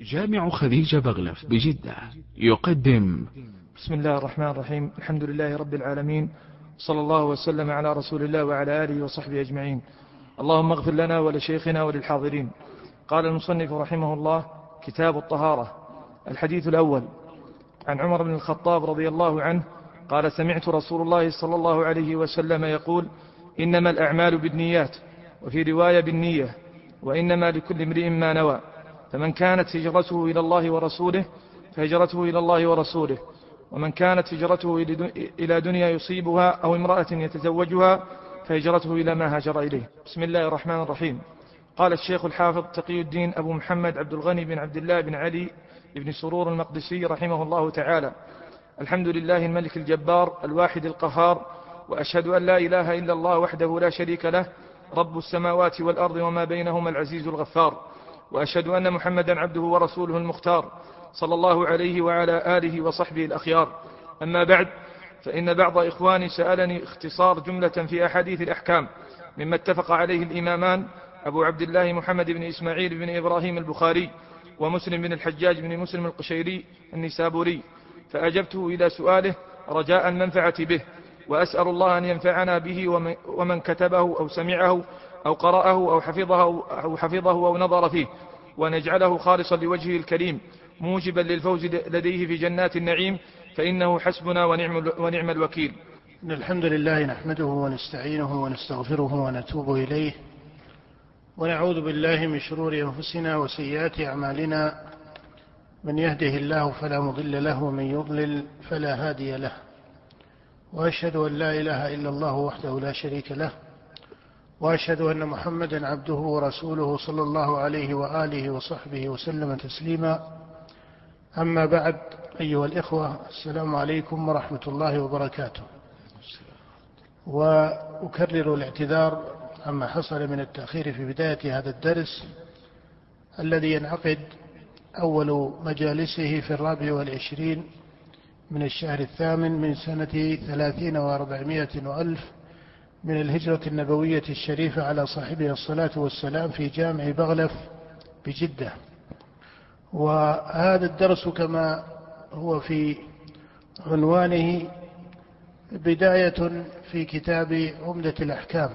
جامع خديجة بغلف بجدة. يقدم. بسم الله الرحمن الرحيم. الحمد لله رب العالمين. صلى الله وسلم على رسول الله وعلى آله وصحبه أجمعين. اللهم اغفر لنا ولشيخنا وللحاضرين. قال المصنف رحمه الله كتاب الطهارة الحديث الأول. عن عمر بن الخطاب رضي الله عنه قال سمعت رسول الله صلى الله عليه وسلم يقول إنما الأعمال بالنيات وفي رواية بالنية وإنما لكل امرئ ما نوى. فمن كانت هجرته إلى الله ورسوله فهجرته إلى الله ورسوله. ومن كانت هجرته إلى دنيا يصيبها أو امرأة يتزوجها فهجرته إلى ما هاجر إليه. بسم الله الرحمن الرحيم. قال الشيخ الحافظ تقي الدين أبو محمد عبد الغني بن عبد الله بن علي بن سرور المقدسي رحمه الله تعالى. الحمد لله الملك الجبار الواحد القهار وأشهد أن لا إله إلا الله وحده لا شريك له رب السماوات والأرض وما بينهما العزيز الغفار. وأشهد أن محمدا عبده ورسوله المختار صلى الله عليه وعلى آله وصحبه الأخيار. أما بعد فإن بعض إخواني سألني اختصار جملة في أحاديث الأحكام مما اتفق عليه الإمامان أبو عبد الله محمد بن إسماعيل بن إبراهيم البخاري ومسلم بن الحجاج بن مسلم القشيري النسابوري. فأجبته إلى سؤاله رجاء المنفعة به وأسأل الله أن ينفعنا به ومن كتبه أو سمعه أو قرأه أو حفظه أو, حفظه أو نظر فيه ونجعله خالصا لوجهه الكريم موجبا للفوز لديه في جنات النعيم فإنه حسبنا ونعم, ونعم الوكيل. إن الحمد لله نحمده ونستعينه ونستغفره ونتوب إليه ونعوذ بالله من شرور أنفسنا وسيئات أعمالنا. من يهده الله فلا مضل له ومن يضلل فلا هادي له. وأشهد أن لا إله إلا الله وحده لا شريك له وأشهد أن محمدا عبده ورسوله صلى الله عليه وآله وصحبه وسلم تسليما. أما بعد أيها الإخوة السلام عليكم ورحمة الله وبركاته. وأكرر الاعتذار عما حصل من التأخير في بداية هذا الدرس الذي ينعقد أول مجالسه في الرابع والعشرين من الشهر الثامن من سنة ثلاثين وأربعمائة وألف من الهجرة النبوية الشريفة على صاحبها الصلاة والسلام في جامع بغلف بجدة. وهذا الدرس كما هو في عنوانه بداية في كتاب عمدة الأحكام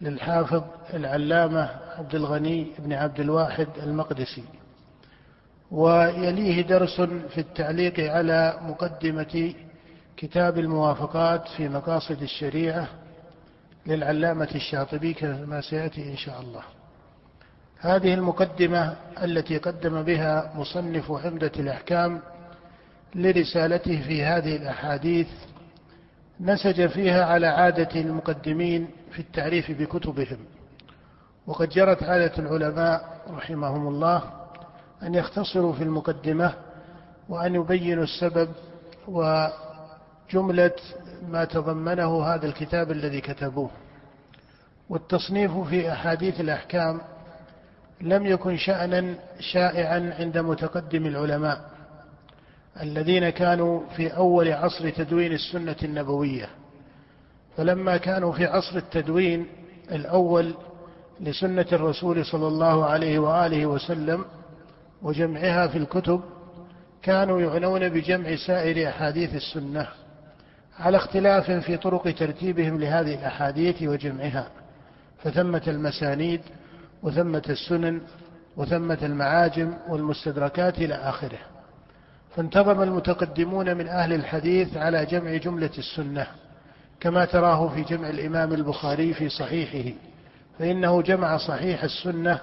للحافظ العلامة عبد الغني بن عبد الواحد المقدسي. ويليه درس في التعليق على مقدمة كتاب الموافقات في مقاصد الشريعة للعلامة الشاطبي كما سيأتي إن شاء الله. هذه المقدمة التي قدم بها مصنف عمدة الأحكام لرسالته في هذه الأحاديث نسج فيها على عادة المقدمين في التعريف بكتبهم. وقد جرت عادة العلماء رحمهم الله أن يختصروا في المقدمة وأن يبينوا السبب وجملة ما تضمنه هذا الكتاب الذي كتبوه. والتصنيف في أحاديث الأحكام لم يكن شأنا شائعا عند متقدم العلماء الذين كانوا في أول عصر تدوين السنة النبوية. فلما كانوا في عصر التدوين الأول لسنة الرسول صلى الله عليه وآله وسلم وجمعها في الكتب كانوا يعنون بجمع سائر أحاديث السنة. على اختلاف في طرق ترتيبهم لهذه الأحاديث وجمعها فثمة المسانيد وثمة السنن وثمة المعاجم والمستدركات إلى آخره. فانتظم المتقدمون من أهل الحديث على جمع جملة السنة كما تراه في جمع الإمام البخاري في صحيحه فإنه جمع صحيح السنة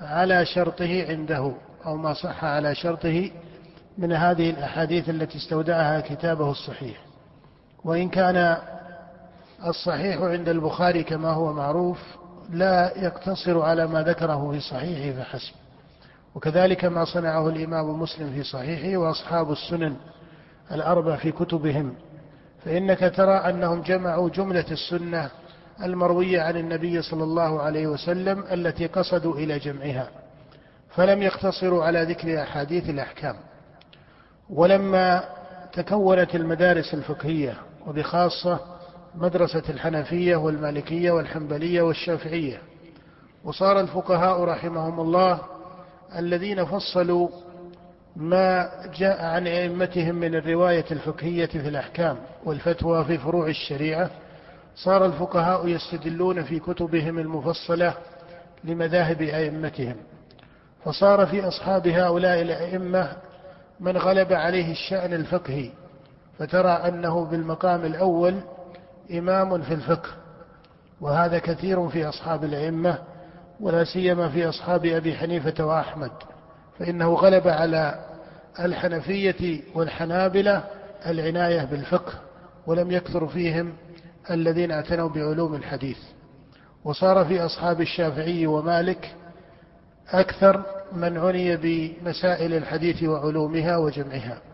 على شرطه عنده أو ما صح على شرطه من هذه الأحاديث التي استودعها كتابه الصحيح. وإن كان الصحيح عند البخاري كما هو معروف لا يقتصر على ما ذكره في صحيحه فحسب. وكذلك ما صنعه الإمام مسلم في صحيحه وأصحاب السنن الأربع في كتبهم. فإنك ترى أنهم جمعوا جملة السنة المروية عن النبي صلى الله عليه وسلم التي قصدوا إلى جمعها فلم يقتصروا على ذكر أحاديث الأحكام. ولما تكونت المدارس الفقهية وبخاصة مدرسة الحنفية والمالكية والحنبلية والشافعية. وصار الفقهاء رحمهم الله الذين فصلوا ما جاء عن أئمتهم من الرواية الفقهية في الأحكام والفتوى في فروع الشريعة. صار الفقهاء يستدلون في كتبهم المفصلة لمذاهب أئمتهم. فصار في أصحاب هؤلاء الأئمة من غلب عليه الشأن الفقهي. فترى أنه بالمقام الأول إمام في الفقه وهذا كثير في أصحاب الأئمة ولا سيما في أصحاب أبي حنيفة وأحمد فإنه غلب على الحنفية والحنابلة العناية بالفقه ولم يكثر فيهم الذين اعتنوا بعلوم الحديث. وصار في أصحاب الشافعي ومالك أكثر من عني بمسائل الحديث وعلومها وجمعها.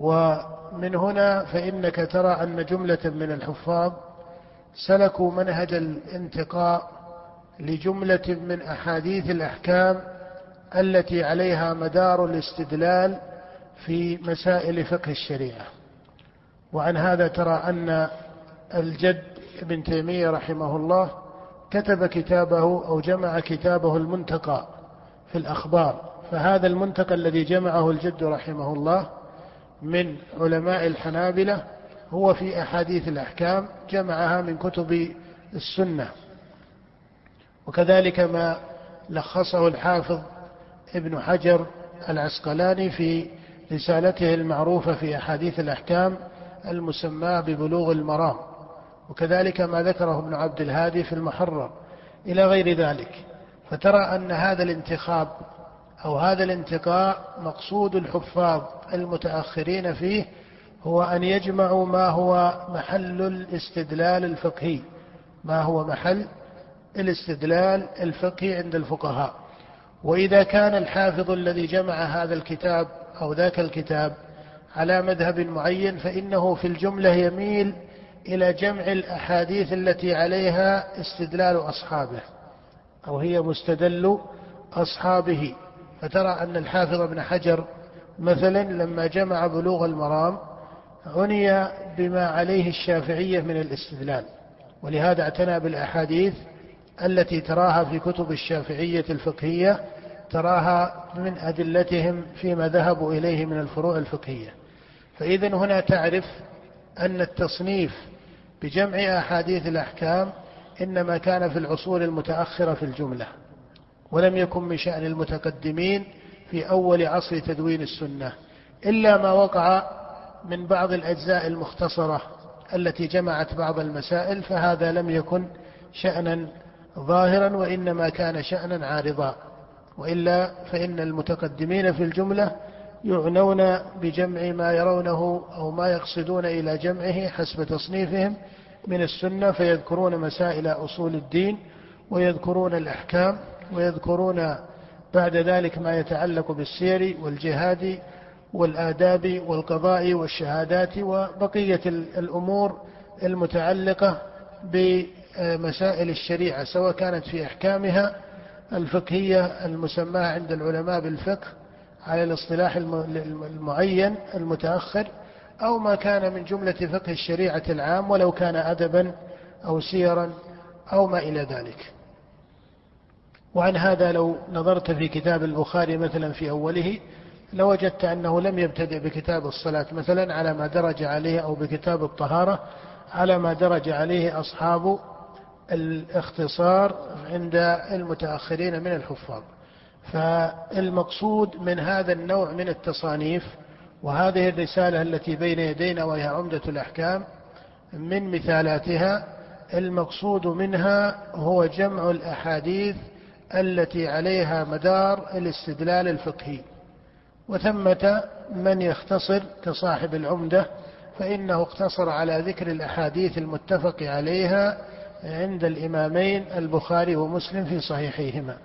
ومن هنا فإنك ترى أن جملة من الحفاظ سلكوا منهج الانتقاء لجملة من أحاديث الأحكام التي عليها مدار الاستدلال في مسائل فقه الشريعة. وعن هذا ترى أن الجد ابن تيمية رحمه الله كتب كتابه أو جمع كتابه المنتقى في الأخبار. فهذا المنتقى الذي جمعه الجد رحمه الله من علماء الحنابلة هو في أحاديث الأحكام جمعها من كتب السنة. وكذلك ما لخصه الحافظ ابن حجر العسقلاني في رسالته المعروفة في أحاديث الأحكام المسماة ببلوغ المرام. وكذلك ما ذكره ابن عبد الهادي في المحرر. إلى غير ذلك فترى أن هذا الانتخاب أو هذا الانتقاء مقصود الحفاظ المتأخرين فيه هو أن يجمعوا ما هو محل الاستدلال الفقهي ما هو محل الاستدلال الفقهي عند الفقهاء. وإذا كان الحافظ الذي جمع هذا الكتاب أو ذاك الكتاب على مذهب معين فإنه في الجملة يميل إلى جمع الأحاديث التي عليها استدلال أصحابه أو هي مستدل أصحابه. فترى أن الحافظ ابن حجر مثلا لما جمع بلوغ المرام عني بما عليه الشافعية من الاستدلال ولهذا اعتنى بالأحاديث التي تراها في كتب الشافعية الفقهية تراها من أدلتهم فيما ذهبوا إليه من الفروع الفقهية. فإذا هنا تعرف أن التصنيف بجمع أحاديث الأحكام إنما كان في العصور المتأخرة في الجملة. ولم يكن من شأن المتقدمين في أول عصر تدوين السنة إلا ما وقع من بعض الأجزاء المختصرة التي جمعت بعض المسائل فهذا لم يكن شأنا ظاهرا وإنما كان شأنا عارضا. وإلا فإن المتقدمين في الجملة يعنون بجمع ما يرونه أو ما يقصدون إلى جمعه حسب تصنيفهم من السنة فيذكرون مسائل أصول الدين ويذكرون الأحكام ويذكرون بعد ذلك ما يتعلق بالسير والجهاد والآداب والقضاء والشهادات وبقية الأمور المتعلقة بمسائل الشريعة سواء كانت في أحكامها الفقهية المسماة عند العلماء بالفقه على الاصطلاح المعين المتأخر أو ما كان من جملة فقه الشريعة العام ولو كان أدبا أو سيرا أو ما إلى ذلك. وعن هذا لو نظرت في كتاب البخاري مثلا في أوله لوجدت أنه لم يبتدئ بكتاب الصلاة مثلا على ما درج عليه أو بكتاب الطهارة على ما درج عليه أصحاب الاختصار عند المتأخرين من الحفاظ. فالمقصود من هذا النوع من التصانيف وهذه الرسالة التي بين يدينا وهي عمدة الأحكام من مثالاتها المقصود منها هو جمع الأحاديث التي عليها مدار الاستدلال الفقهي. وثمة من يختصر كصاحب العمدة فإنه اقتصر على ذكر الأحاديث المتفق عليها عند الإمامين البخاري ومسلم في صحيحيهما.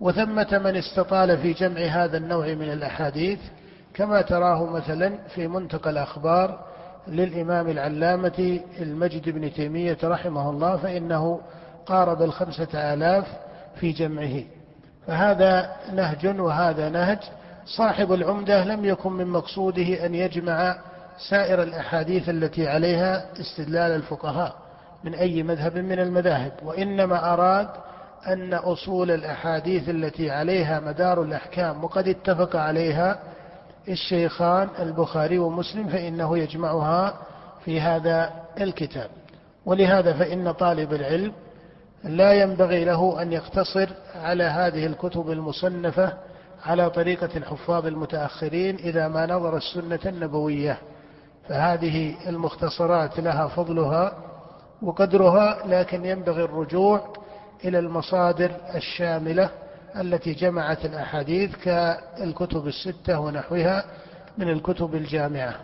وثمة من استطال في جمع هذا النوع من الأحاديث كما تراه مثلا في منتقى الأخبار للإمام العلامة المجد بن تيمية رحمه الله فإنه قارب الخمسة آلاف في جمعه. فهذا نهج وهذا نهج. صاحب العمدة لم يكن من مقصوده أن يجمع سائر الأحاديث التي عليها استدلال الفقهاء من أي مذهب من المذاهب. وإنما أراد أن أصول الأحاديث التي عليها مدار الأحكام وقد اتفق عليها الشيخان البخاري ومسلم فإنه يجمعها في هذا الكتاب. ولهذا فإن طالب العلم لا ينبغي له أن يقتصر على هذه الكتب المصنفة على طريقة الحفاظ المتأخرين إذا ما نظر السنة النبوية. فهذه المختصرات لها فضلها وقدرها لكن ينبغي الرجوع إلى المصادر الشاملة التي جمعت الأحاديث كالكتب الستة ونحوها من الكتب الجامعة.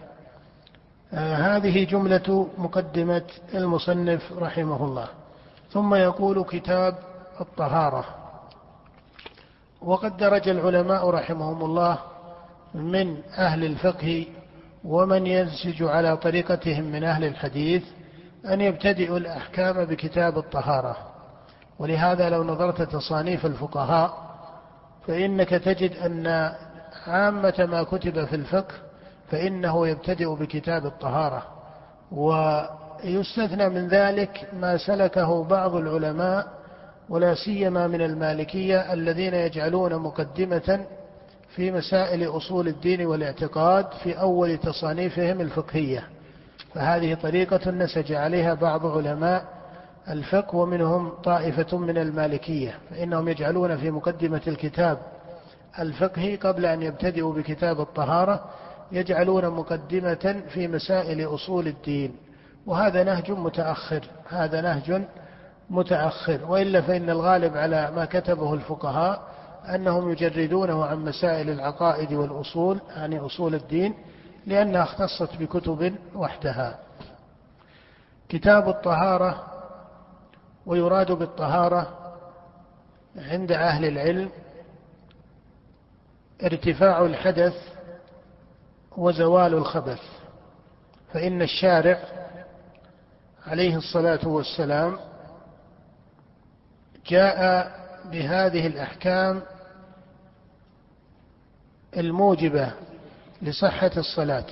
آه هذه جملة مقدمة المصنف رحمه الله. ثم يقول كتاب الطهارة. وقد درج العلماء رحمهم الله من أهل الفقه ومن ينسج على طريقتهم من أهل الحديث أن يبتدئوا الأحكام بكتاب الطهارة. ولهذا لو نظرت تصانيف الفقهاء فإنك تجد أن عامة ما كتب في الفقه فإنه يبتدئ بكتاب الطهارة. ويستثنى من ذلك ما سلكه بعض العلماء ولا سيما من المالكية الذين يجعلون مقدمة في مسائل أصول الدين والاعتقاد في أول تصانيفهم الفقهية. فهذه طريقة نسج عليها بعض علماء الفقه ومنهم طائفة من المالكية فإنهم يجعلون في مقدمة الكتاب الفقهي قبل أن يبتدئوا بكتاب الطهارة يجعلون مقدمة في مسائل أصول الدين. وهذا نهج متأخر هذا نهج متأخر وإلا فإن الغالب على ما كتبه الفقهاء أنهم يجردونه عن مسائل العقائد والأصول يعني أصول الدين لأنها اختصت بكتب وحدها. كتاب الطهارة ويراد بالطهارة عند أهل العلم ارتفاع الحدث وزوال الخبث فإن الشارع عليه الصلاة والسلام جاء بهذه الأحكام الموجبة لصحة الصلاة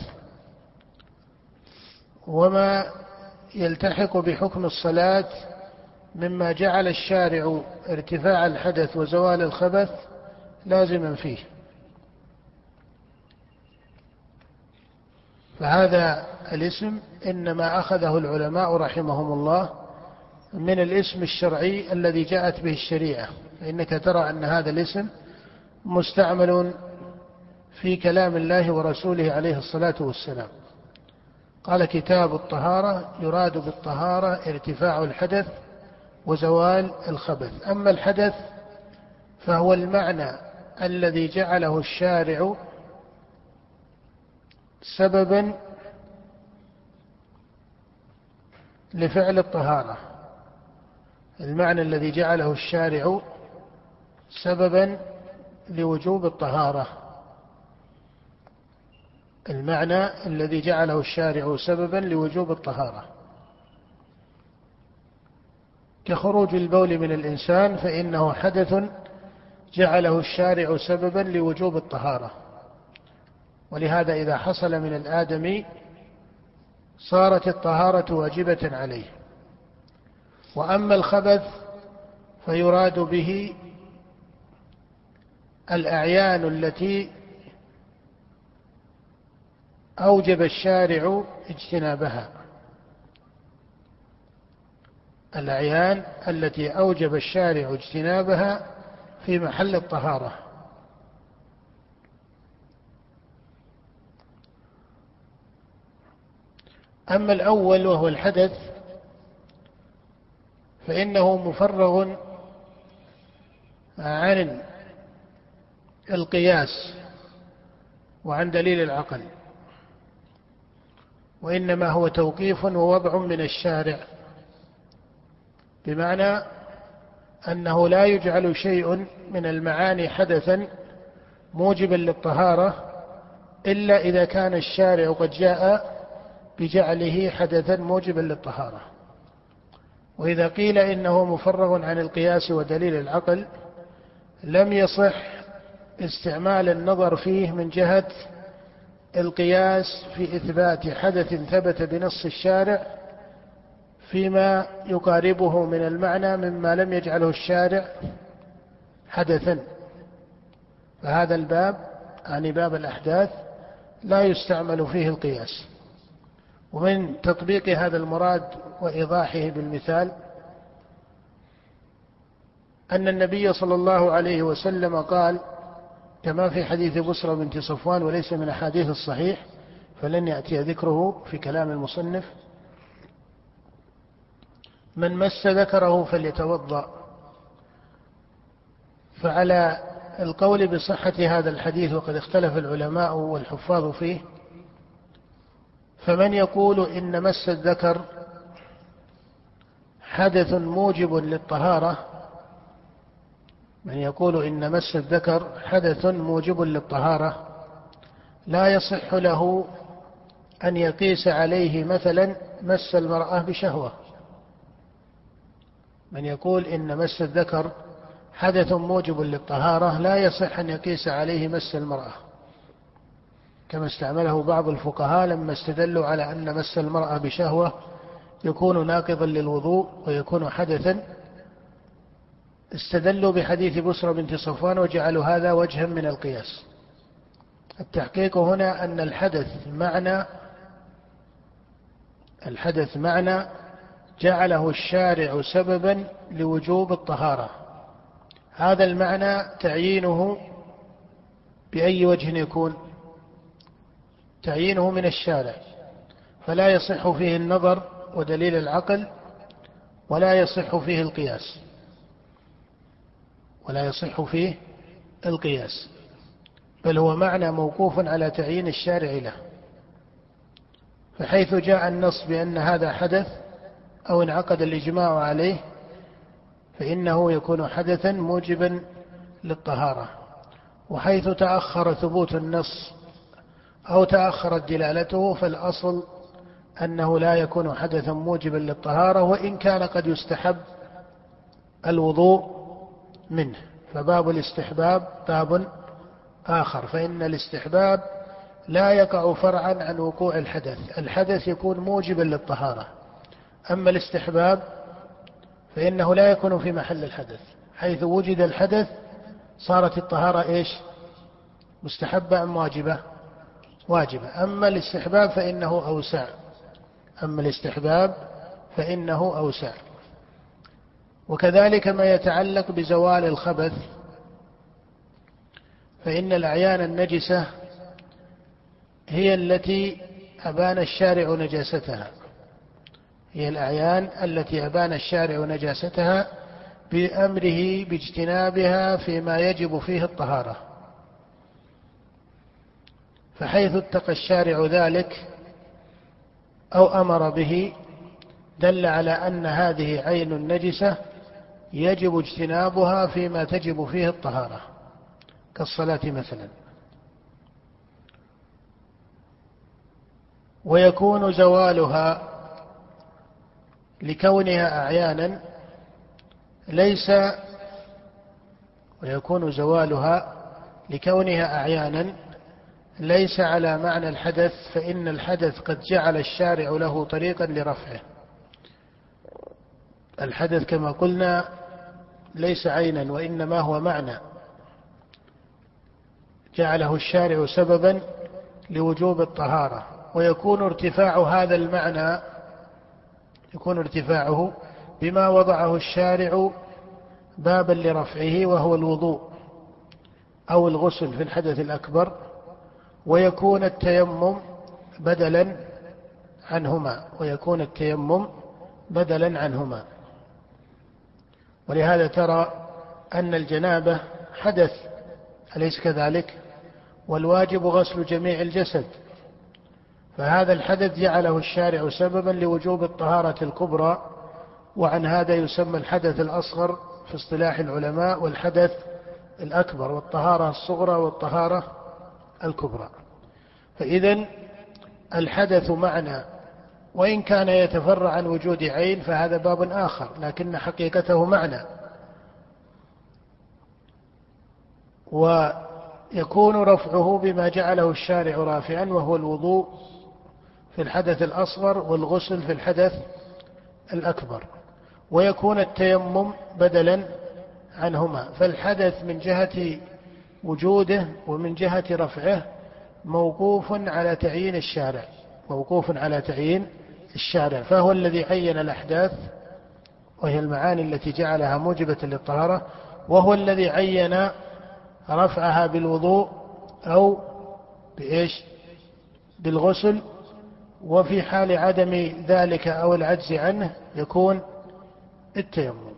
وما يلتحق بحكم الصلاة مما جعل الشارع ارتفاع الحدث وزوال الخبث لازما فيه. فهذا الاسم إنما أخذه العلماء رحمهم الله من الاسم الشرعي الذي جاءت به الشريعة. فإنك ترى أن هذا الاسم مستعمل في كلام الله ورسوله عليه الصلاة والسلام. قال كتاب الطهارة يراد بالطهارة ارتفاع الحدث وزوال الخبث. أما الحدث فهو المعنى الذي جعله الشارع سببا لفعل الطهارة. المعنى الذي جعله الشارع سببا لوجوب الطهارة. المعنى الذي جعله الشارع سببا لوجوب الطهارة. كخروج البول من الإنسان فإنه حدث جعله الشارع سببا لوجوب الطهارة. ولهذا إذا حصل من الآدمي صارت الطهارة واجبة عليه. وأما الخبث فيراد به الأعيان التي أوجب الشارع اجتنابها. الأعيان التي أوجب الشارع اجتنابها في محل الطهارة. أما الأول وهو الحدث فإنه مفرغ عن القياس وعن دليل العقل وإنما هو توقيف ووضع من الشارع بمعنى أنه لا يجعل شيء من المعاني حدثا موجبا للطهارة إلا إذا كان الشارع قد جاء بجعله حدثا موجبا للطهارة. وإذا قيل إنه مفرغ عن القياس ودليل العقل لم يصح استعمال النظر فيه من جهة القياس في إثبات حدث ثبت بنص الشارع فيما يقاربه من المعنى مما لم يجعله الشارع حدثا. فهذا الباب يعني باب الأحداث لا يستعمل فيه القياس. ومن تطبيق هذا المراد وإيضاحه بالمثال أن النبي صلى الله عليه وسلم قال كما في حديث بصرى بنت صفوان وليس من أحاديث الصحيح فلن يأتي ذكره في كلام المصنف. من مس ذكره فليتوضأ. فعلى القول بصحة هذا الحديث وقد اختلف العلماء والحفاظ فيه فمن يقول إن مس الذكر حدث موجب للطهارة من يقول إن مس الذكر حدث موجب للطهارة لا يصح له أن يقيس عليه مثلا مس المرأة بشهوة. من يقول إن مس الذكر حدث موجب للطهارة لا يصح أن يقيس عليه مس المرأة. كما استعمله بعض الفقهاء لما استدلوا على أن مس المرأة بشهوة يكون ناقضا للوضوء ويكون حدثا. استدلوا بحديث بسرى بنت صفوان وجعلوا هذا وجها من القياس. التحقيق هنا أن الحدث معنى الحدث معنى جعله الشارع سببا لوجوب الطهارة. هذا المعنى تعيينه بأي وجه يكون؟ تعيينه من الشارع فلا يصح فيه النظر ودليل العقل ولا يصح فيه القياس. ولا يصح فيه القياس. بل هو معنى موقوف على تعيين الشارع له. فحيث جاء النص بأن هذا حدث أو انعقد الإجماع عليه فإنه يكون حدثا موجبا للطهارة. وحيث تأخر ثبوت النص أو تأخرت دلالته فالأصل أنه لا يكون حدثا موجبا للطهارة وإن كان قد يستحب الوضوء منه. فباب الاستحباب باب آخر. فإن الاستحباب لا يقع فرعا عن وقوع الحدث. الحدث يكون موجبا للطهارة. أما الاستحباب فإنه لا يكون في محل الحدث حيث وجد الحدث صارت الطهارة إيش؟ مستحبة أم واجبة؟ واجبة. أما الاستحباب فإنه أوسع. أما الاستحباب فإنه أوسع. وكذلك ما يتعلق بزوال الخبث فإن الأعيان النجسة هي التي أبان الشارع نجاستها. هي الأعيان التي أبان الشارع نجاستها بأمره باجتنابها فيما يجب فيه الطهارة. فحيث اتقى الشارع ذلك أو أمر به دل على أن هذه عين نجسة يجب اجتنابها فيما تجب فيه الطهارة كالصلاة مثلا. ويكون زوالها لكونها أعيانا ليس ويكون زوالها لكونها أعيانا ليس على معنى الحدث فإن الحدث قد جعل الشارع له طريقا لرفعه. الحدث كما قلنا ليس عينا وإنما هو معنى. جعله الشارع سببا لوجوب الطهارة. ويكون ارتفاع هذا المعنى يكون ارتفاعه بما وضعه الشارع بابا لرفعه وهو الوضوء أو الغسل في الحدث الأكبر. ويكون التيمم بدلا عنهما ويكون التيمم بدلا عنهما. ولهذا ترى أن الجنابة حدث أليس كذلك؟ والواجب غسل جميع الجسد. فهذا الحدث جعله الشارع سببا لوجوب الطهارة الكبرى وعن هذا يسمى الحدث الأصغر في اصطلاح العلماء والحدث الأكبر والطهارة الصغرى والطهارة الكبرى. فإذا الحدث معنى وإن كان يتفرع عن وجود عين فهذا باب آخر لكن حقيقته معنى. ويكون رفعه بما جعله الشارع رافعا وهو الوضوء في الحدث الأصغر والغسل في الحدث الأكبر. ويكون التيمم بدلا عنهما. فالحدث من جهة وجوده ومن جهة رفعه موقوف على تعيين الشارع موقوف على تعيين الشارع. فهو الذي عين الأحداث وهي المعاني التي جعلها موجبة للطهارة وهو الذي عين رفعها بالوضوء أو بإيش؟ بالغسل. وفي حال عدم ذلك أو العجز عنه يكون التيمم.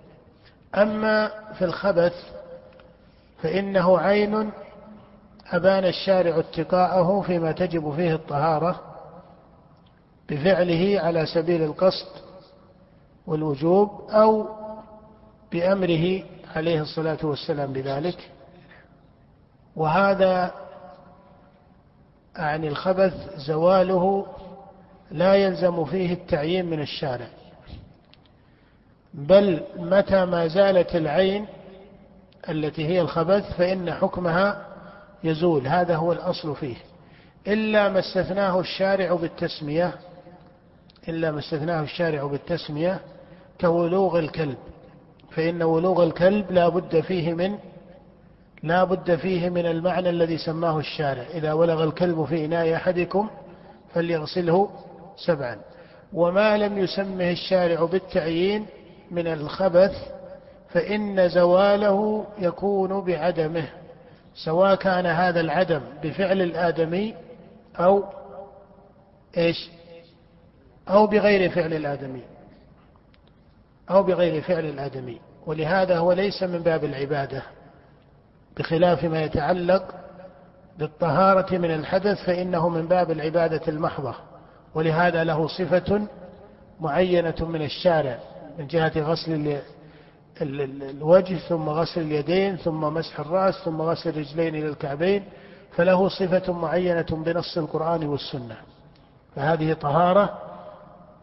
أما في الخبث فإنه عين أبان الشارع اتقاءه فيما تجب فيه الطهارة بفعله على سبيل القصد والوجوب أو بأمره عليه الصلاة والسلام بذلك. وهذا عن الخبث زواله لا يلزم فيه التعيين من الشارع. بل متى ما زالت العين التي هي الخبث فإن حكمها يزول هذا هو الأصل فيه. إلا ما استثناه الشارع بالتسمية إلا ما استثناه الشارع بالتسمية كولوغ الكلب فإن ولوغ الكلب لا بد فيه من لا بد فيه من المعنى الذي سماه الشارع. إذا ولغ الكلب في إناء أحدكم فليغسله سبعا. وما لم يسمه الشارع بالتعيين من الخبث فإن زواله يكون بعدمه سواء كان هذا العدم بفعل الآدمي أو إيش؟ أو بغير فعل الآدمي. أو بغير فعل الآدمي. ولهذا هو ليس من باب العبادة. بخلاف ما يتعلق بالطهارة من الحدث فإنه من باب العبادة المحضة. ولهذا له صفة معينة من الشارع من جهة غسل الوجه ثم غسل اليدين ثم مسح الرأس ثم غسل الرجلين إلى الكعبين فله صفة معينة بنص القرآن والسنة. فهذه طهارة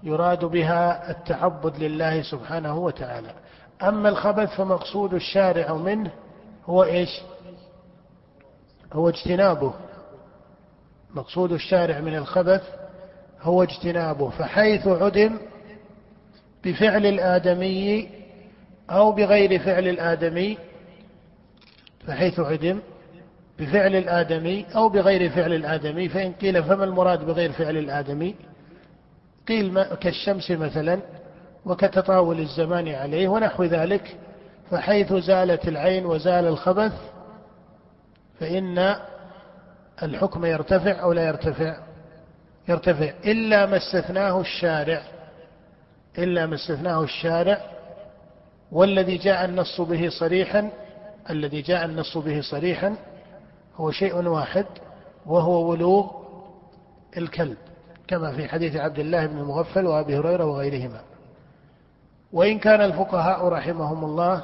يراد بها التعبد لله سبحانه وتعالى. أما الخبث فمقصود الشارع منه هو إيش؟ هو اجتنابه. مقصود الشارع من الخبث هو اجتنابه. فحيث عدم بفعل الآدمي أو بغير فعل الآدمي فحيث عدم بفعل الآدمي أو بغير فعل الآدمي فإن قيل فما المراد بغير فعل الآدمي؟ قيل كالشمس مثلا وكتطاول الزمان عليه ونحو ذلك فحيث زالت العين وزال الخبث فإن الحكم يرتفع أو لا يرتفع؟ يرتفع. إلا ما استثناه الشارع. إلا ما استثناه الشارع والذي جاء النص به صريحا الذي جاء النص به صريحا هو شيء واحد وهو ولوغ الكلب كما في حديث عبد الله بن المغفل وأبي هريرة وغيرهما. وإن كان الفقهاء رحمهم الله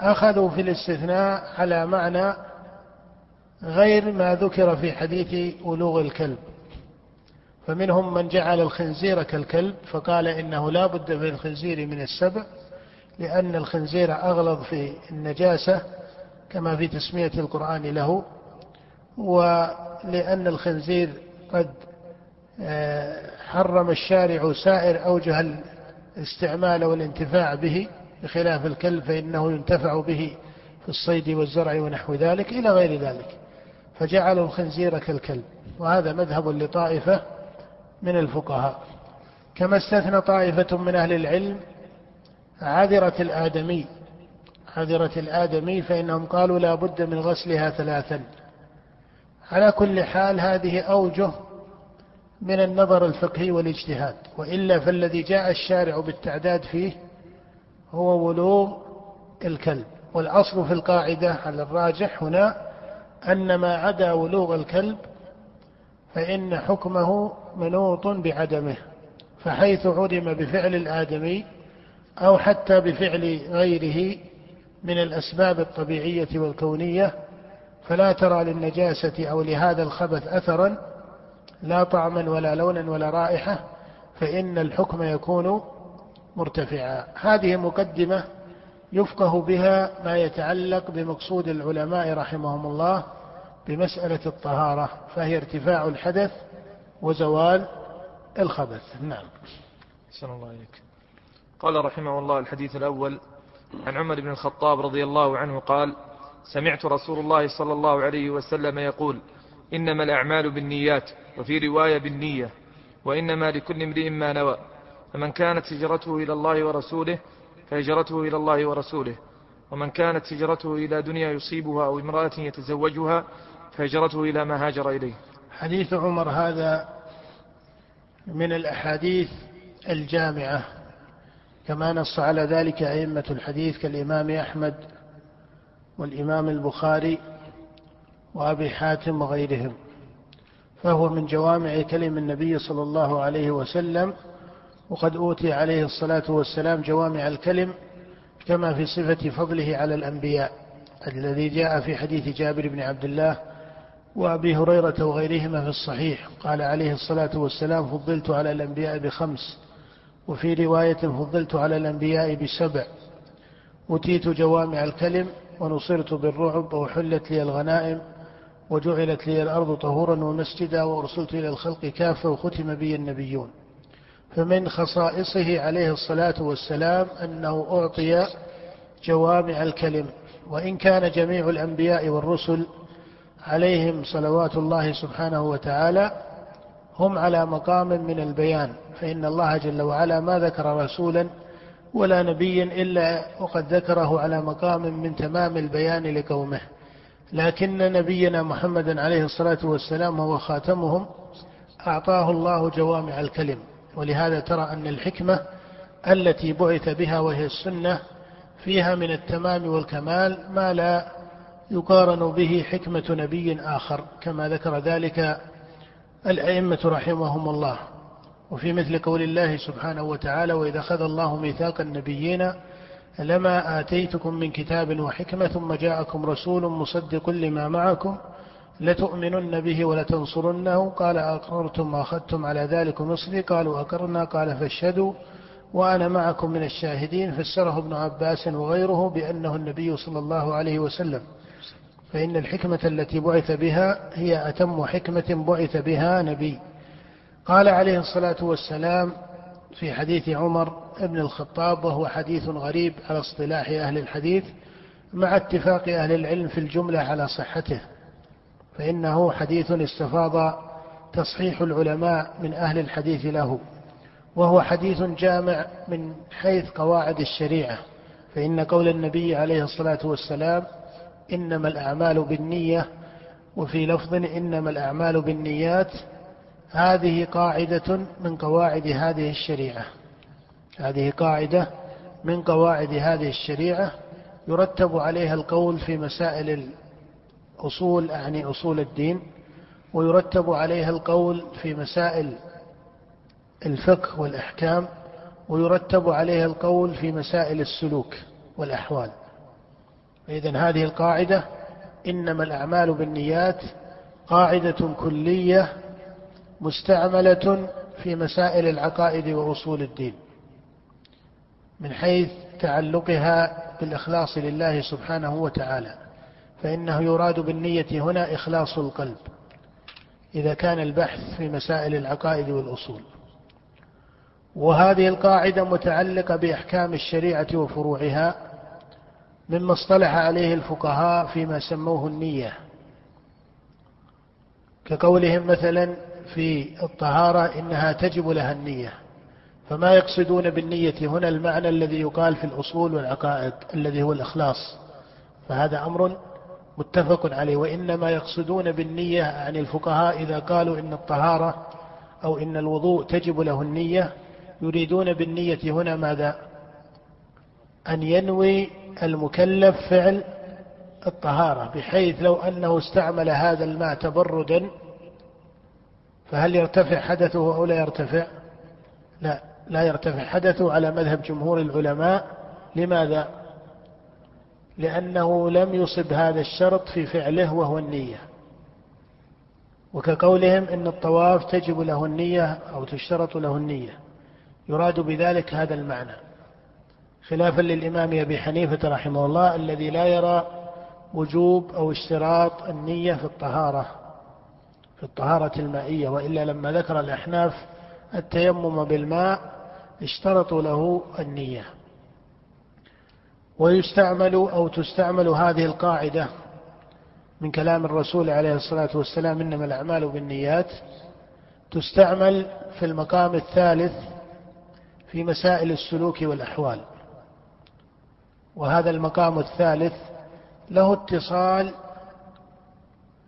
أخذوا في الاستثناء على معنى غير ما ذكر في حديث ولوغ الكلب. فمنهم من جعل الخنزير كالكلب فقال إنه لا بد في الخنزير من السبع لأن الخنزير أغلظ في النجاسة كما في تسمية القرآن له ولأن الخنزير قد آه، حرم الشارع سائر أوجه الاستعمال والانتفاع به بخلاف الكلب فإنه ينتفع به في الصيد والزرع ونحو ذلك إلى غير ذلك. فجعلوا الخنزير كالكلب وهذا مذهب لطائفة من الفقهاء. كما استثنى طائفة من أهل العلم عذرة الآدمي. عذرة الآدمي فإنهم قالوا لا بد من غسلها ثلاثا. على كل حال هذه أوجه من النظر الفقهي والاجتهاد. وإلا فالذي جاء الشارع بالتعداد فيه هو ولوغ الكلب. والأصل في القاعدة على الراجح هنا أن ما عدا ولوغ الكلب فإن حكمه منوط بعدمه. فحيث عدم بفعل الآدمي أو حتى بفعل غيره من الأسباب الطبيعية والكونية فلا ترى للنجاسة أو لهذا الخبث أثرا لا طعما ولا لونا ولا رائحة فإن الحكم يكون مرتفعا. هذه مقدمة يفقه بها ما يتعلق بمقصود العلماء رحمهم الله بمسألة الطهارة فهي ارتفاع الحدث وزوال الخبث. نعم. الله عليك قال رحمه الله الحديث الأول عن عمر بن الخطاب رضي الله عنه قال سمعت رسول الله صلى الله عليه وسلم يقول إنما الأعمال بالنيات وفي رواية بالنية وإنما لكل امرئ ما نوى فمن كانت هجرته إلى الله ورسوله فهجرته إلى الله ورسوله ومن كانت هجرته إلى دنيا يصيبها أو امرأة يتزوجها فهجرته إلى ما هاجر إليه. حديث عمر هذا من الأحاديث الجامعة. كما نص على ذلك أئمة الحديث كالإمام أحمد والإمام البخاري وأبي حاتم وغيرهم. فهو من جوامع كلم النبي صلى الله عليه وسلم وقد أوتي عليه الصلاة والسلام جوامع الكلم كما في صفة فضله على الأنبياء الذي جاء في حديث جابر بن عبد الله وأبي هريرة وغيرهما في الصحيح. قال عليه الصلاة والسلام فضلت على الأنبياء بخمس وفي رواية فضلت على الأنبياء بسبع. أتيت جوامع الكلم ونصرت بالرعب وحلت لي الغنائم وجعلت لي الأرض طهورا ومسجدا وأرسلت إلى الخلق كافة وختم بي النبيون. فمن خصائصه عليه الصلاة والسلام أنه أعطي جوامع الكلم وإن كان جميع الأنبياء والرسل عليهم صلوات الله سبحانه وتعالى هم على مقام من البيان فإن الله جل وعلا ما ذكر رسولا ولا نبيا إلا وقد ذكره على مقام من تمام البيان لقومه. لكن نبينا محمدا عليه الصلاة والسلام هو خاتمهم أعطاه الله جوامع الكلم. ولهذا ترى أن الحكمة التي بعث بها وهي السنة فيها من التمام والكمال ما لا يقارن به حكمة نبي آخر كما ذكر ذلك الأئمة رحمهم الله. وفي مثل قول الله سبحانه وتعالى وإذا أخذ الله ميثاق النبيين لما آتيتكم من كتاب وحكمة ثم جاءكم رسول مصدق لما معكم لتؤمنن به ولتنصرنه. قال أقررتم وأخذتم على ذلك مصري. قالوا أقرنا قال فاشهدوا وأنا معكم من الشاهدين. فسره ابن عباس وغيره بأنه النبي صلى الله عليه وسلم. فإن الحكمة التي بعث بها هي أتم حكمة بعث بها نبي. قال عليه الصلاة والسلام في حديث عمر بن الخطاب وهو حديث غريب على اصطلاح أهل الحديث مع اتفاق أهل العلم في الجملة على صحته. فإنه حديث استفاض تصحيح العلماء من أهل الحديث له وهو حديث جامع من حيث قواعد الشريعة. فإن قول النبي عليه الصلاة والسلام إنما الأعمال بالنية وفي لفظ إنما الأعمال بالنيات هذه قاعدة من قواعد هذه الشريعة. هذه قاعدة من قواعد هذه الشريعة يرتب عليها القول في مسائل الأصول أعني أصول الدين ويرتب عليها القول في مسائل الفقه والأحكام ويرتب عليها القول في مسائل السلوك والأحوال. إذا هذه القاعدة إنما الأعمال بالنيات قاعدة كلية مستعملة في مسائل العقائد وأصول الدين من حيث تعلقها بالإخلاص لله سبحانه وتعالى فإنه يراد بالنية هنا إخلاص القلب إذا كان البحث في مسائل العقائد والأصول. وهذه القاعدة متعلقة بأحكام الشريعة وفروعها مما اصطلح عليه الفقهاء فيما سموه النية. كقولهم مثلا في الطهارة إنها تجب لها النية فما يقصدون بالنية هنا المعنى الذي يقال في الأصول والعقائد الذي هو الإخلاص فهذا أمر متفق عليه. وإنما يقصدون بالنية عن الفقهاء إذا قالوا إن الطهارة أو إن الوضوء تجب له النية يريدون بالنية هنا ماذا؟ أن ينوي المكلف فعل الطهارة بحيث لو أنه استعمل هذا الماء تبردا فهل يرتفع حدثه أو لا يرتفع؟ لا لا يرتفع حدثه على مذهب جمهور العلماء. لماذا؟ لأنه لم يصب هذا الشرط في فعله وهو النية. وكقولهم إن الطواف تجب له النية أو تشترط له النية يراد بذلك هذا المعنى. خلافا للإمام أبي حنيفة رحمه الله الذي لا يرى وجوب أو اشتراط النية في الطهارة في الطهارة المائية وإلا لما ذكر الأحناف التيمم بالماء اشترطوا له النية. ويستعمل أو تستعمل هذه القاعدة من كلام الرسول عليه الصلاة والسلام إنما الأعمال بالنيات تستعمل في المقام الثالث في مسائل السلوك والأحوال. وهذا المقام الثالث له اتصال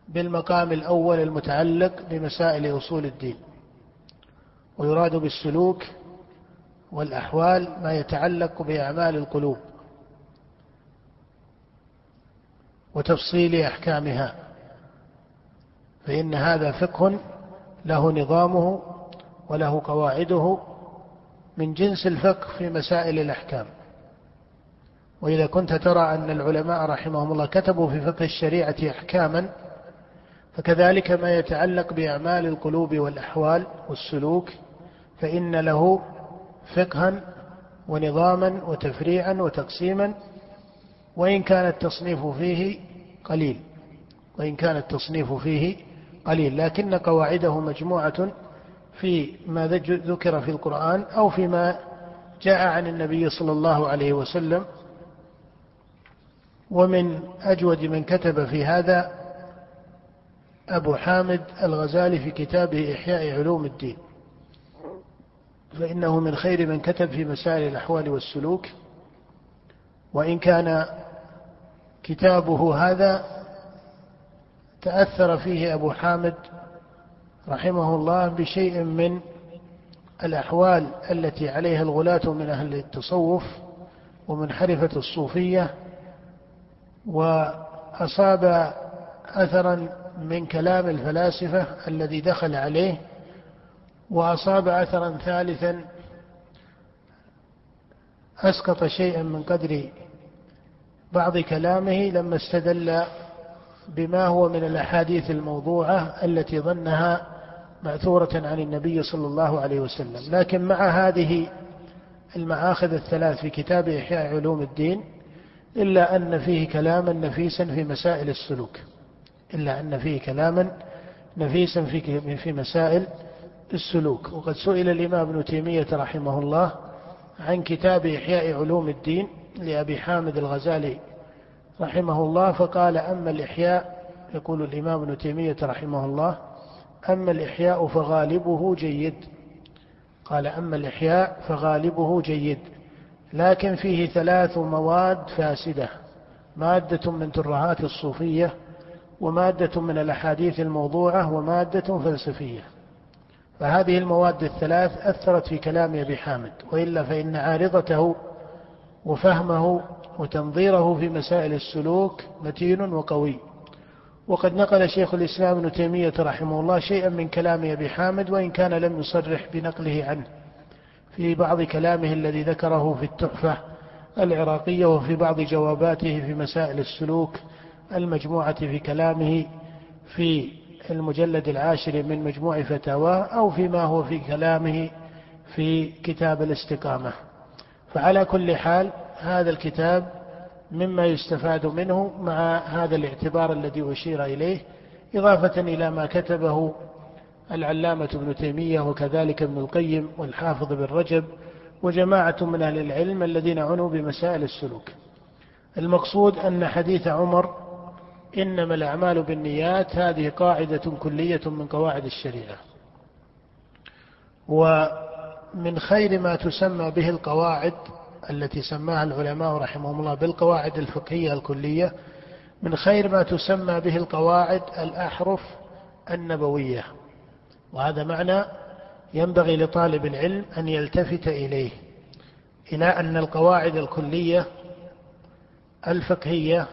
بالمقام الأول المتعلق بمسائل أصول الدين ويراد بالسلوك والأحوال ما يتعلق بأعمال القلوب وتفصيل أحكامها فإن هذا فقه له نظامه وله قواعده من جنس الفقه في مسائل الأحكام. وإذا كنت ترى أن العلماء رحمهم الله كتبوا في فقه الشريعة أحكاما فكذلك ما يتعلق بأعمال القلوب والأحوال والسلوك فإن له فقها ونظاما وتفريعا وتقسيما وإن كان التصنيف فيه قليل وإن كان التصنيف فيه قليل. لكن قواعده مجموعة في ما ذكر في القرآن أو فيما جاء عن النبي صلى الله عليه وسلم ومن أجود من كتب في هذا أبو حامد الغزالي في كتابه إحياء علوم الدين. فإنه من خير من كتب في مسائل الأحوال والسلوك. وإن كان كتابه هذا تأثر فيه أبو حامد رحمه الله بشيء من الأحوال التي عليها الغلاة من أهل التصوف ومنحرفة الصوفية وأصاب أثرا من كلام الفلاسفة الذي دخل عليه وأصاب أثرا ثالثا أسقط شيئا من قدر بعض كلامه لما استدل بما هو من الأحاديث الموضوعة التي ظنها مأثورة عن النبي صلى الله عليه وسلم. لكن مع هذه المآخذ الثلاث في كتاب إحياء علوم الدين إلا أن فيه كلاما نفيسا في مسائل السلوك. إلا أن فيه كلاما نفيسا في في مسائل السلوك. وقد سئل الإمام ابن تيمية رحمه الله عن كتاب إحياء علوم الدين لأبي حامد الغزالي رحمه الله فقال أما الإحياء يقول الإمام ابن تيمية رحمه الله أما الإحياء فغالبه جيد. قال أما الإحياء فغالبه جيد. لكن فيه ثلاث مواد فاسدة. مادة من ترهات الصوفية ومادة من الأحاديث الموضوعة ومادة فلسفية. فهذه المواد الثلاث أثرت في كلام أبي حامد وإلا فإن عارضته وفهمه وتنظيره في مسائل السلوك متين وقوي. وقد نقل شيخ الإسلام ابن تيمية رحمه الله شيئا من كلام أبي حامد وإن كان لم يصرح بنقله عنه. في بعض كلامه الذي ذكره في التحفة العراقية وفي بعض جواباته في مسائل السلوك المجموعة في كلامه في المجلد العاشر من مجموع فتاواه أو فيما هو في كلامه في كتاب الاستقامة. فعلى كل حال هذا الكتاب مما يستفاد منه مع هذا الاعتبار الذي أشير إليه إضافة إلى ما كتبه العلامة ابن تيمية وكذلك ابن القيم والحافظ بن رجب وجماعة من أهل العلم الذين عنوا بمسائل السلوك. المقصود أن حديث عمر إنما الأعمال بالنيات هذه قاعدة كلية من قواعد الشريعة. ومن خير ما تسمى به القواعد التي سماها العلماء رحمهم الله بالقواعد الفقهية الكلية من خير ما تسمى به القواعد الأحرف النبوية. وهذا معنى ينبغي لطالب العلم أن يلتفت إليه إلى أن القواعد الكلية الفقهية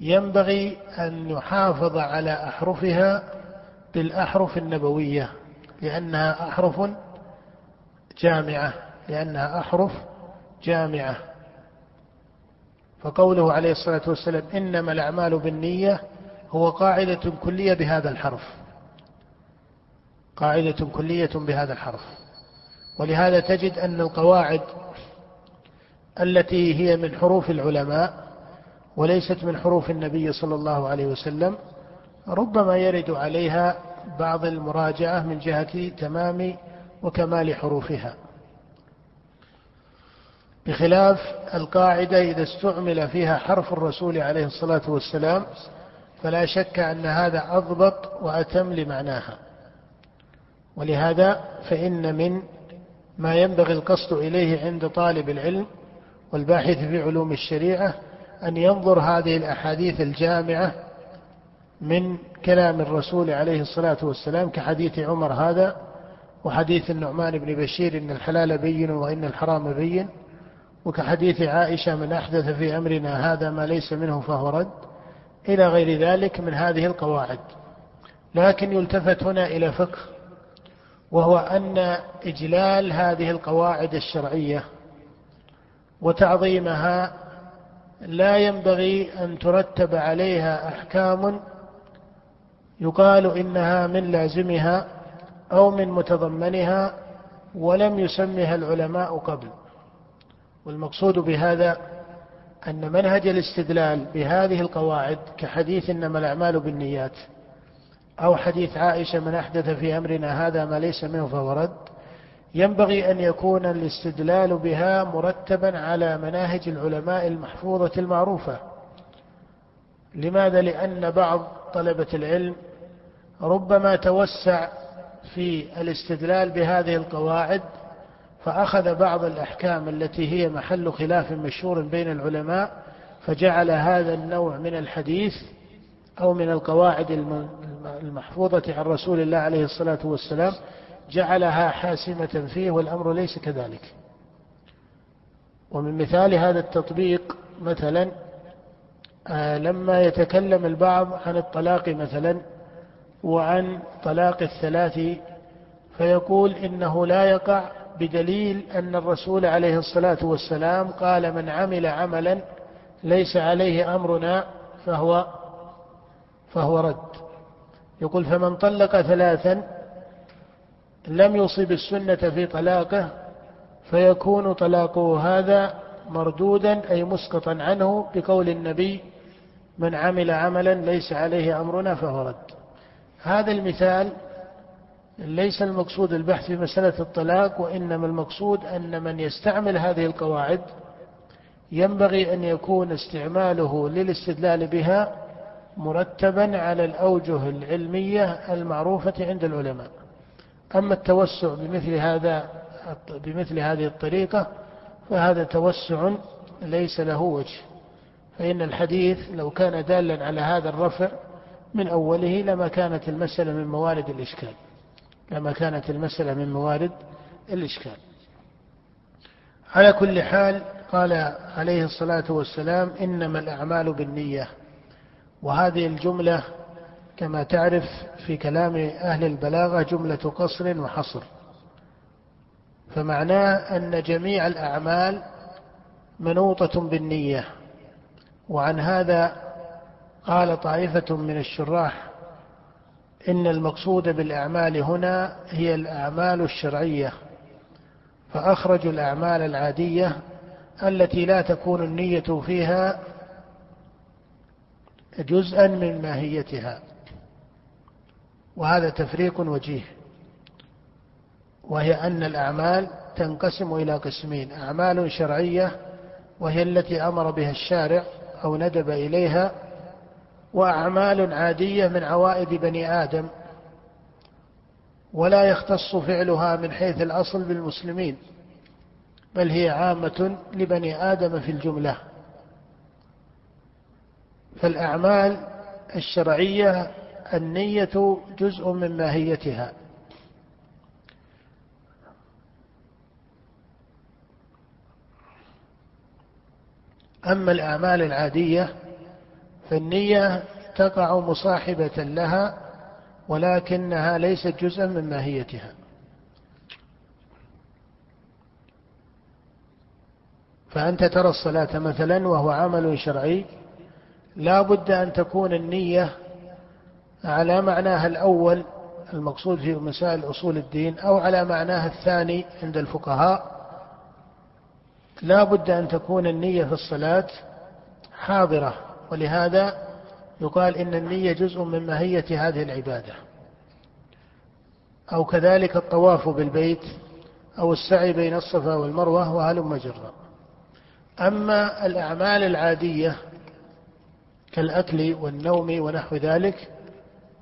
ينبغي أن يحافظ على أحرفها بالأحرف النبوية لأنها أحرف جامعة لأنها أحرف جامعة. فقوله عليه الصلاة والسلام إنما الأعمال بالنية هو قاعدة كلية بهذا الحرف. قاعدة كلية بهذا الحرف. ولهذا تجد أن القواعد التي هي من حروف العلماء وليست من حروف النبي صلى الله عليه وسلم ربما يرد عليها بعض المراجعة من جهة تمام وكمال حروفها. بخلاف القاعدة إذا استعمل فيها حرف الرسول عليه الصلاة والسلام فلا شك أن هذا أضبط وأتم لمعناها. ولهذا فإن من ما ينبغي القصد إليه عند طالب العلم والباحث في علوم الشريعة أن ينظر هذه الأحاديث الجامعة من كلام الرسول عليه الصلاة والسلام كحديث عمر هذا وحديث النعمان بن بشير إن الحلال بين وإن الحرام بين وكحديث عائشة من أحدث في أمرنا هذا ما ليس منه فهو رد إلى غير ذلك من هذه القواعد. لكن يلتفت هنا إلى فقه وهو أن إجلال هذه القواعد الشرعية وتعظيمها لا ينبغي أن ترتب عليها أحكام يقال إنها من لازمها أو من متضمنها ولم يسمها العلماء قبل. والمقصود بهذا أن منهج الاستدلال بهذه القواعد كحديث إنما الأعمال بالنيات أو حديث عائشة من أحدث في أمرنا هذا ما ليس منه فهو رد ينبغي أن يكون الاستدلال بها مرتبا على مناهج العلماء المحفوظة المعروفة لماذا؟ لأن بعض طلبة العلم ربما توسع في الاستدلال بهذه القواعد فأخذ بعض الأحكام التي هي محل خلاف مشهور بين العلماء فجعل هذا النوع من الحديث أو من القواعد المحفوظة عن رسول الله عليه الصلاة والسلام جعلها حاسمة فيه والأمر ليس كذلك. ومن مثال هذا التطبيق مثلا آه، لما يتكلم البعض عن الطلاق مثلا وعن طلاق الثلاث فيقول إنه لا يقع بدليل أن الرسول عليه الصلاة والسلام قال من عمل عملا ليس عليه أمرنا فهو فهو رد. يقول فمن طلق ثلاثا لم يصب السنة في طلاقه فيكون طلاقه هذا مردودا أي مسقطا عنه بقول النبي من عمل عملا ليس عليه أمرنا فهو رد. هذا المثال ليس المقصود البحث في مسألة الطلاق وإنما المقصود أن من يستعمل هذه القواعد ينبغي أن يكون استعماله للاستدلال بها مرتبا على الأوجه العلمية المعروفة عند العلماء. أما التوسع بمثل هذا بمثل هذه الطريقة فهذا توسع ليس له وجه. فإن الحديث لو كان دالا على هذا الرفع من أوله لما كانت المسألة من موارد الإشكال. لما كانت المسألة من موارد الإشكال. على كل حال قال عليه الصلاة والسلام إنما الأعمال بالنية. وهذه الجملة كما تعرف في كلام أهل البلاغة جملة قصر وحصر. فمعناه أن جميع الأعمال منوطة بالنية وعن هذا قال طائفة من الشراح إن المقصود بالأعمال هنا هي الأعمال الشرعية فأخرجوا الأعمال العادية التي لا تكون النية فيها جزءا من ماهيتها. وهذا تفريق وجيه. وهي أن الأعمال تنقسم إلى قسمين. أعمال شرعية وهي التي أمر بها الشارع أو ندب إليها وأعمال عادية من عوائد بني آدم. ولا يختص فعلها من حيث الأصل بالمسلمين بل هي عامة لبني آدم في الجملة. فالأعمال الشرعية النية جزء من ماهيتها. أما الأعمال العادية فالنية تقع مصاحبة لها ولكنها ليست جزءا من ماهيتها. فأنت ترى الصلاة مثلا وهو عمل شرعي لا بد أن تكون النية على معناها الأول المقصود في مسائل أصول الدين أو على معناها الثاني عند الفقهاء. لا بد أن تكون النية في الصلاة حاضرة ولهذا يقال إن النية جزء من ماهية هذه العبادة. أو كذلك الطواف بالبيت أو السعي بين الصفا والمروة وهلم جرا. أما الأعمال العادية كالأكل والنوم ونحو ذلك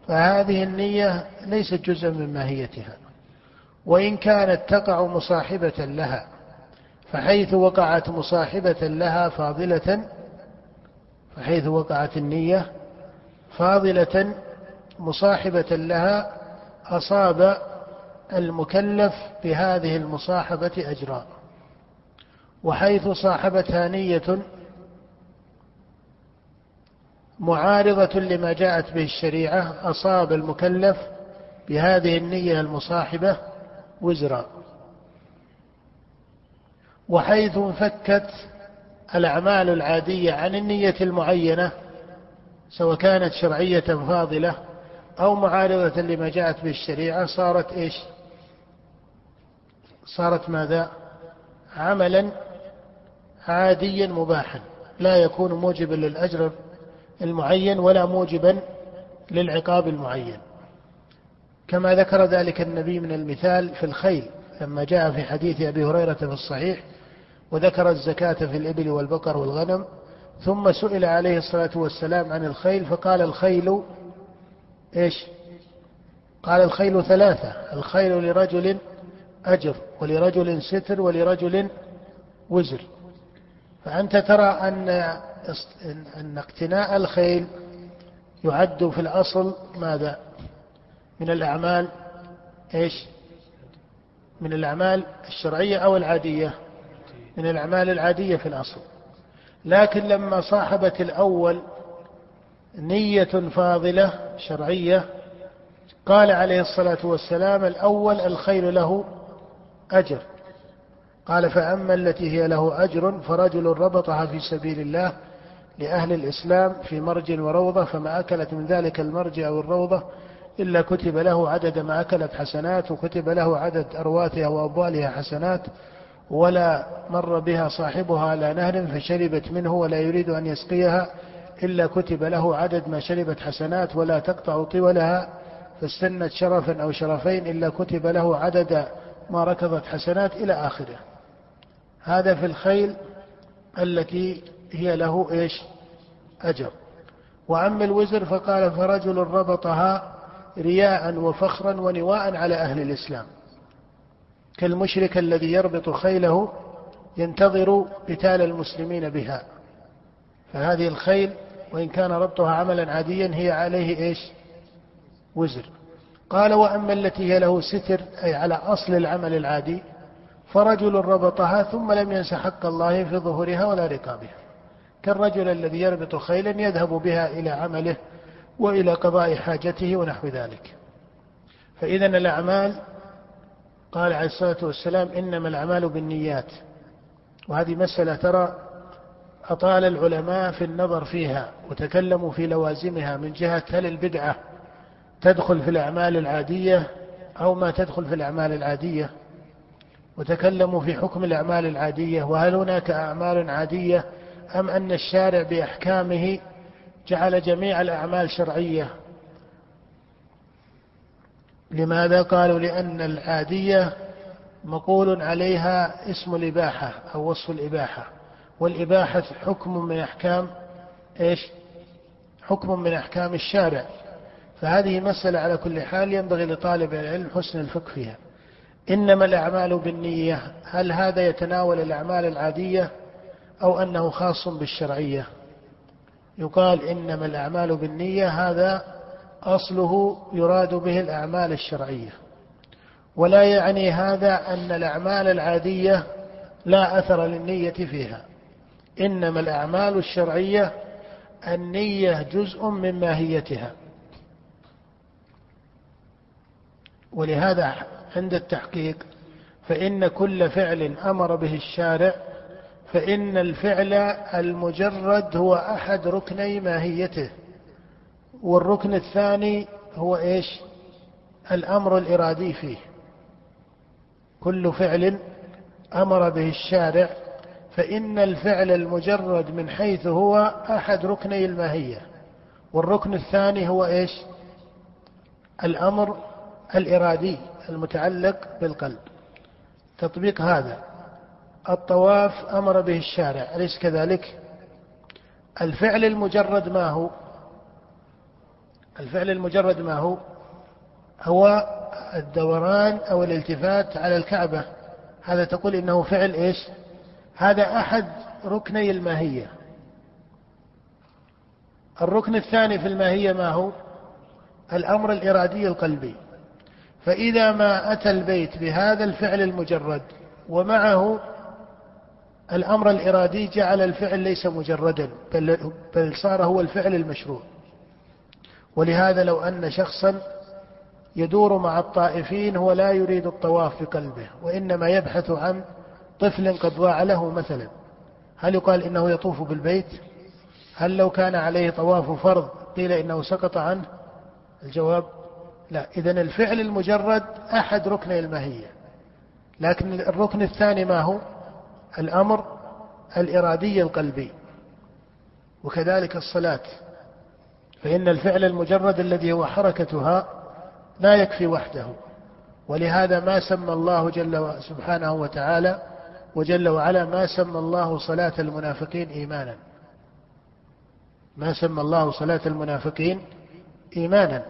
فهذه النية ليست جزءا من ماهيتها. وإن كانت تقع مصاحبة لها فحيث وقعت مصاحبة لها فاضلة فحيث وقعت النية فاضلة مصاحبة لها أصاب المكلف بهذه المصاحبة أجرا وحيث صاحبتها نية معارضة لما جاءت به الشريعة أصاب المكلف بهذه النية المصاحبة وزرا. وحيث انفكت الأعمال العادية عن النية المعينة سواء كانت شرعية فاضلة أو معارضة لما جاءت به الشريعة صارت إيش؟ صارت ماذا؟ عملا عاديا مباحا لا يكون موجبا للأجر المعين ولا موجبا للعقاب المعين. كما ذكر ذلك النبي من المثال في الخيل لما جاء في حديث أبي هريرة في الصحيح وذكر الزكاة في الإبل والبقر والغنم ثم سئل عليه الصلاة والسلام عن الخيل فقال الخيل إيش؟ قال الخيل ثلاثة الخيل لرجل أجر ولرجل ستر ولرجل وزر. فأنت ترى أن أن اقتناء الخيل يعد في الأصل ماذا؟ من الأعمال إيش؟ من الأعمال الشرعية أو العادية؟ من الأعمال العادية في الأصل. لكن لما صاحبت الأول نية فاضلة شرعية قال عليه الصلاة والسلام الأول الخير له أجر. قال فأما التي هي له أجر فرجل ربطها في سبيل الله لأهل الإسلام في مرج وروضة فما أكلت من ذلك المرج أو الروضة إلا كتب له عدد ما أكلت حسنات وكتب له عدد أرواتها وأبوالها حسنات ولا مر بها صاحبها على نهر فشربت منه ولا يريد أن يسقيها إلا كتب له عدد ما شربت حسنات ولا تقطع طولها فاستنت شرفا أو شرفين إلا كتب له عدد ما ركضت حسنات إلى آخره. هذا في الخيل التي هي له إيش؟ أجر. وأما الوزر فقال فرجل ربطها رياء وفخرا ونواء على أهل الإسلام. كالمشرك الذي يربط خيله ينتظر قتال المسلمين بها. فهذه الخيل وإن كان ربطها عملا عاديا هي عليه إيش؟ وزر. قال وأما التي هي له ستر أي على أصل العمل العادي فرجل ربطها ثم لم ينس حق الله في ظهورها ولا رقابها. كالرجل الذي يربط خيلا يذهب بها إلى عمله وإلى قضاء حاجته ونحو ذلك. فإذا الأعمال قال عليه الصلاة والسلام إنما الأعمال بالنيات. وهذه مسألة ترى أطال العلماء في النظر فيها وتكلموا في لوازمها من جهة هل البدعة تدخل في الأعمال العادية أو ما تدخل في الأعمال العادية؟ وتكلموا في حكم الأعمال العادية وهل هناك أعمال عادية أم أن الشارع بأحكامه جعل جميع الأعمال شرعية؟ لماذا قالوا لأن العادية مقول عليها اسم الإباحة أو وصف الإباحة؟ والإباحة حكم من أحكام إيش؟ حكم من أحكام الشارع. فهذه مسألة على كل حال ينبغي لطالب العلم حسن الفقه فيها. إنما الأعمال بالنية هل هذا يتناول الأعمال العادية؟ أو أنه خاص بالشرعية. يقال إنما الأعمال بالنية هذا أصله يراد به الأعمال الشرعية. ولا يعني هذا أن الأعمال العادية لا أثر للنية فيها. إنما الأعمال الشرعية النية جزء من ماهيتها. ولهذا عند التحقيق فإن كل فعل أمر به الشارع فإن الفعل المجرد هو أحد ركني ماهيته والركن الثاني هو إيش؟ الأمر الإرادي فيه. كل فعل أمر به الشارع فإن الفعل المجرد من حيث هو أحد ركني الماهية والركن الثاني هو إيش؟ الأمر الإرادي المتعلق بالقلب. تطبيق هذا. الطواف أمر به الشارع أليس كذلك؟ الفعل المجرد ما هو؟ الفعل المجرد ما هو؟ هو الدوران أو الالتفات على الكعبة. هذا تقول إنه فعل إيش؟ هذا أحد ركني الماهية. الركن الثاني في الماهية ما هو؟ الأمر الإرادي القلبي. فإذا ما أتى البيت بهذا الفعل المجرد ومعه الأمر الإرادي جعل الفعل ليس مجردا بل, بل صار هو الفعل المشروع. ولهذا لو أن شخصا يدور مع الطائفين هو لا يريد الطواف بقلبه وإنما يبحث عن طفل قد ضاع له مثلا. هل يقال إنه يطوف بالبيت؟ هل لو كان عليه طواف فرض قيل إنه سقط عنه؟ الجواب لا. إذا الفعل المجرد أحد ركني الماهية لكن الركن الثاني ما هو؟ الأمر الإرادي القلبي وكذلك الصلاة فإن الفعل المجرد الذي هو حركتها لا يكفي وحده ولهذا ما سمى الله جل سبحانه وتعالى وجل وعلا ما سمى الله صلاة المنافقين إيمانا. ما سمى الله صلاة المنافقين إيمانا.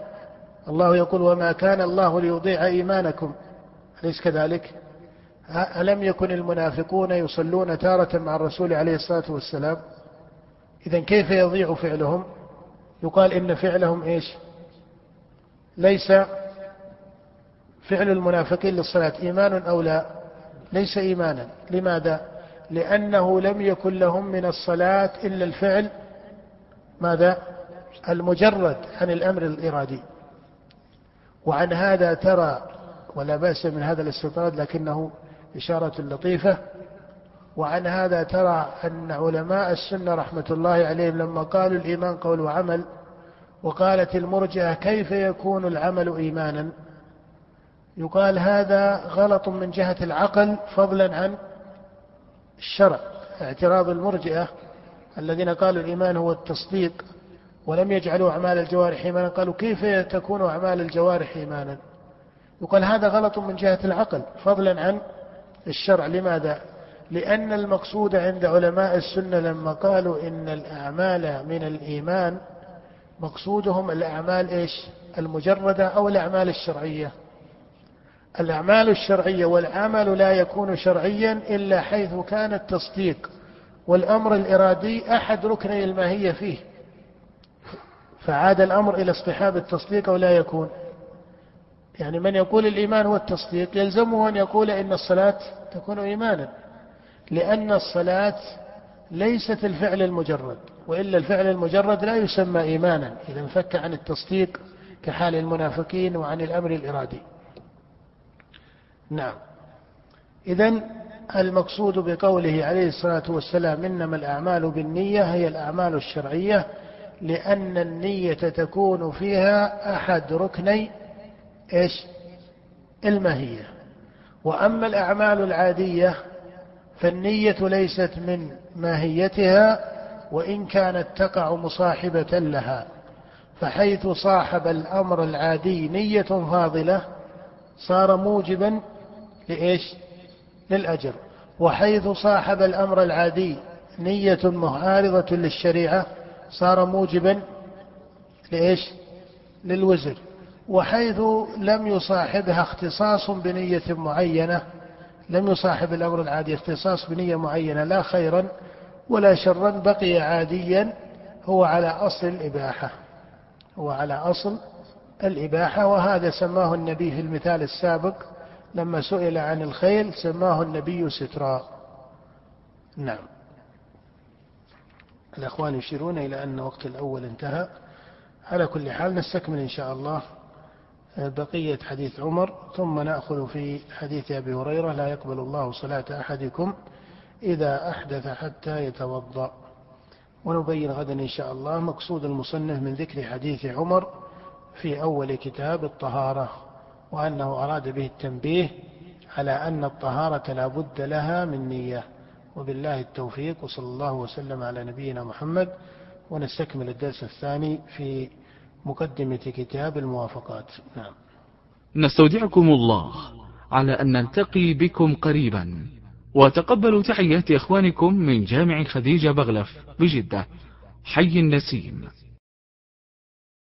الله يقول وما كان الله ليضيع إيمانكم. أليس كذلك؟ ألم يكن المنافقون يصلون تارة مع الرسول عليه الصلاة والسلام؟ إذا كيف يضيع فعلهم؟ يقال إن فعلهم إيش؟ ليس فعل المنافقين للصلاة إيمان أو لا؟ ليس إيمانا. لماذا؟ لأنه لم يكن لهم من الصلاة إلا الفعل ماذا؟ المجرد عن الأمر الإرادي. وعن هذا ترى ولا بأس من هذا الاستطراد لكنه إشارة لطيفة. وعن هذا ترى أن علماء السنة رحمة الله عليهم لما قالوا الإيمان قول وعمل وقالت المرجئة كيف يكون العمل إيمانا؟ يقال هذا غلط من جهة العقل فضلا عن الشرع. اعتراض المرجئة الذين قالوا الإيمان هو التصديق ولم يجعلوا أعمال الجوارح إيمانا قالوا كيف تكون أعمال الجوارح إيمانا؟ يقال هذا غلط من جهة العقل فضلا عن الشرع. لماذا؟ لأن المقصود عند علماء السنة لما قالوا إن الأعمال من الإيمان مقصودهم الأعمال إيش؟ المجردة أو الأعمال الشرعية. الأعمال الشرعية والعمل لا يكون شرعيا إلا حيث كان التصديق والأمر الإرادي أحد ركني الماهية فيه. فعاد الأمر إلى اصطحاب التصديق أو لا يكون. يعني من يقول الإيمان هو التصديق يلزمه أن يقول إن الصلاة تكون إيمانا لأن الصلاة ليست الفعل المجرد وإلا الفعل المجرد لا يسمى إيمانا إذا انفك عن التصديق كحال المنافقين وعن الأمر الإرادي. نعم. إذا المقصود بقوله عليه الصلاة والسلام إنما الأعمال بالنية هي الأعمال الشرعية لأن النية تكون فيها أحد ركني إيش؟ الماهية وأما الأعمال العادية فالنية ليست من ماهيتها وإن كانت تقع مصاحبة لها فحيث صاحب الأمر العادي نية فاضلة صار موجبا لإيش؟ للأجر. وحيث صاحب الأمر العادي نية معارضة للشريعة صار موجبا لإيش؟ للوزر. وحيث لم يصاحبها اختصاص بنية معينة لم يصاحب الأمر العادي اختصاص بنية معينة لا خيرا ولا شرا بقي عاديا هو على أصل الإباحة هو على أصل الإباحة وهذا سماه النبي في المثال السابق لما سئل عن الخيل سماه النبي سترا. نعم. الأخوان يشيرون إلى أن وقت الأول انتهى. على كل حال نستكمل إن شاء الله بقية حديث عمر ثم نأخذ في حديث أبي هريرة لا يقبل الله صلاة أحدكم إذا أحدث حتى يتوضأ. ونبين غدا إن شاء الله مقصود المصنف من ذكر حديث عمر في أول كتاب الطهارة وأنه أراد به التنبيه على أن الطهارة لا بد لها من نية. وبالله التوفيق وصلى الله وسلم على نبينا محمد. ونستكمل الدرس الثاني في مقدمة كتاب الموافقات. نعم. نستودعكم الله على أن نلتقي بكم قريبا. وتقبلوا تحيات إخوانكم من جامع خديجة بغلف بجدة. حي النسيم.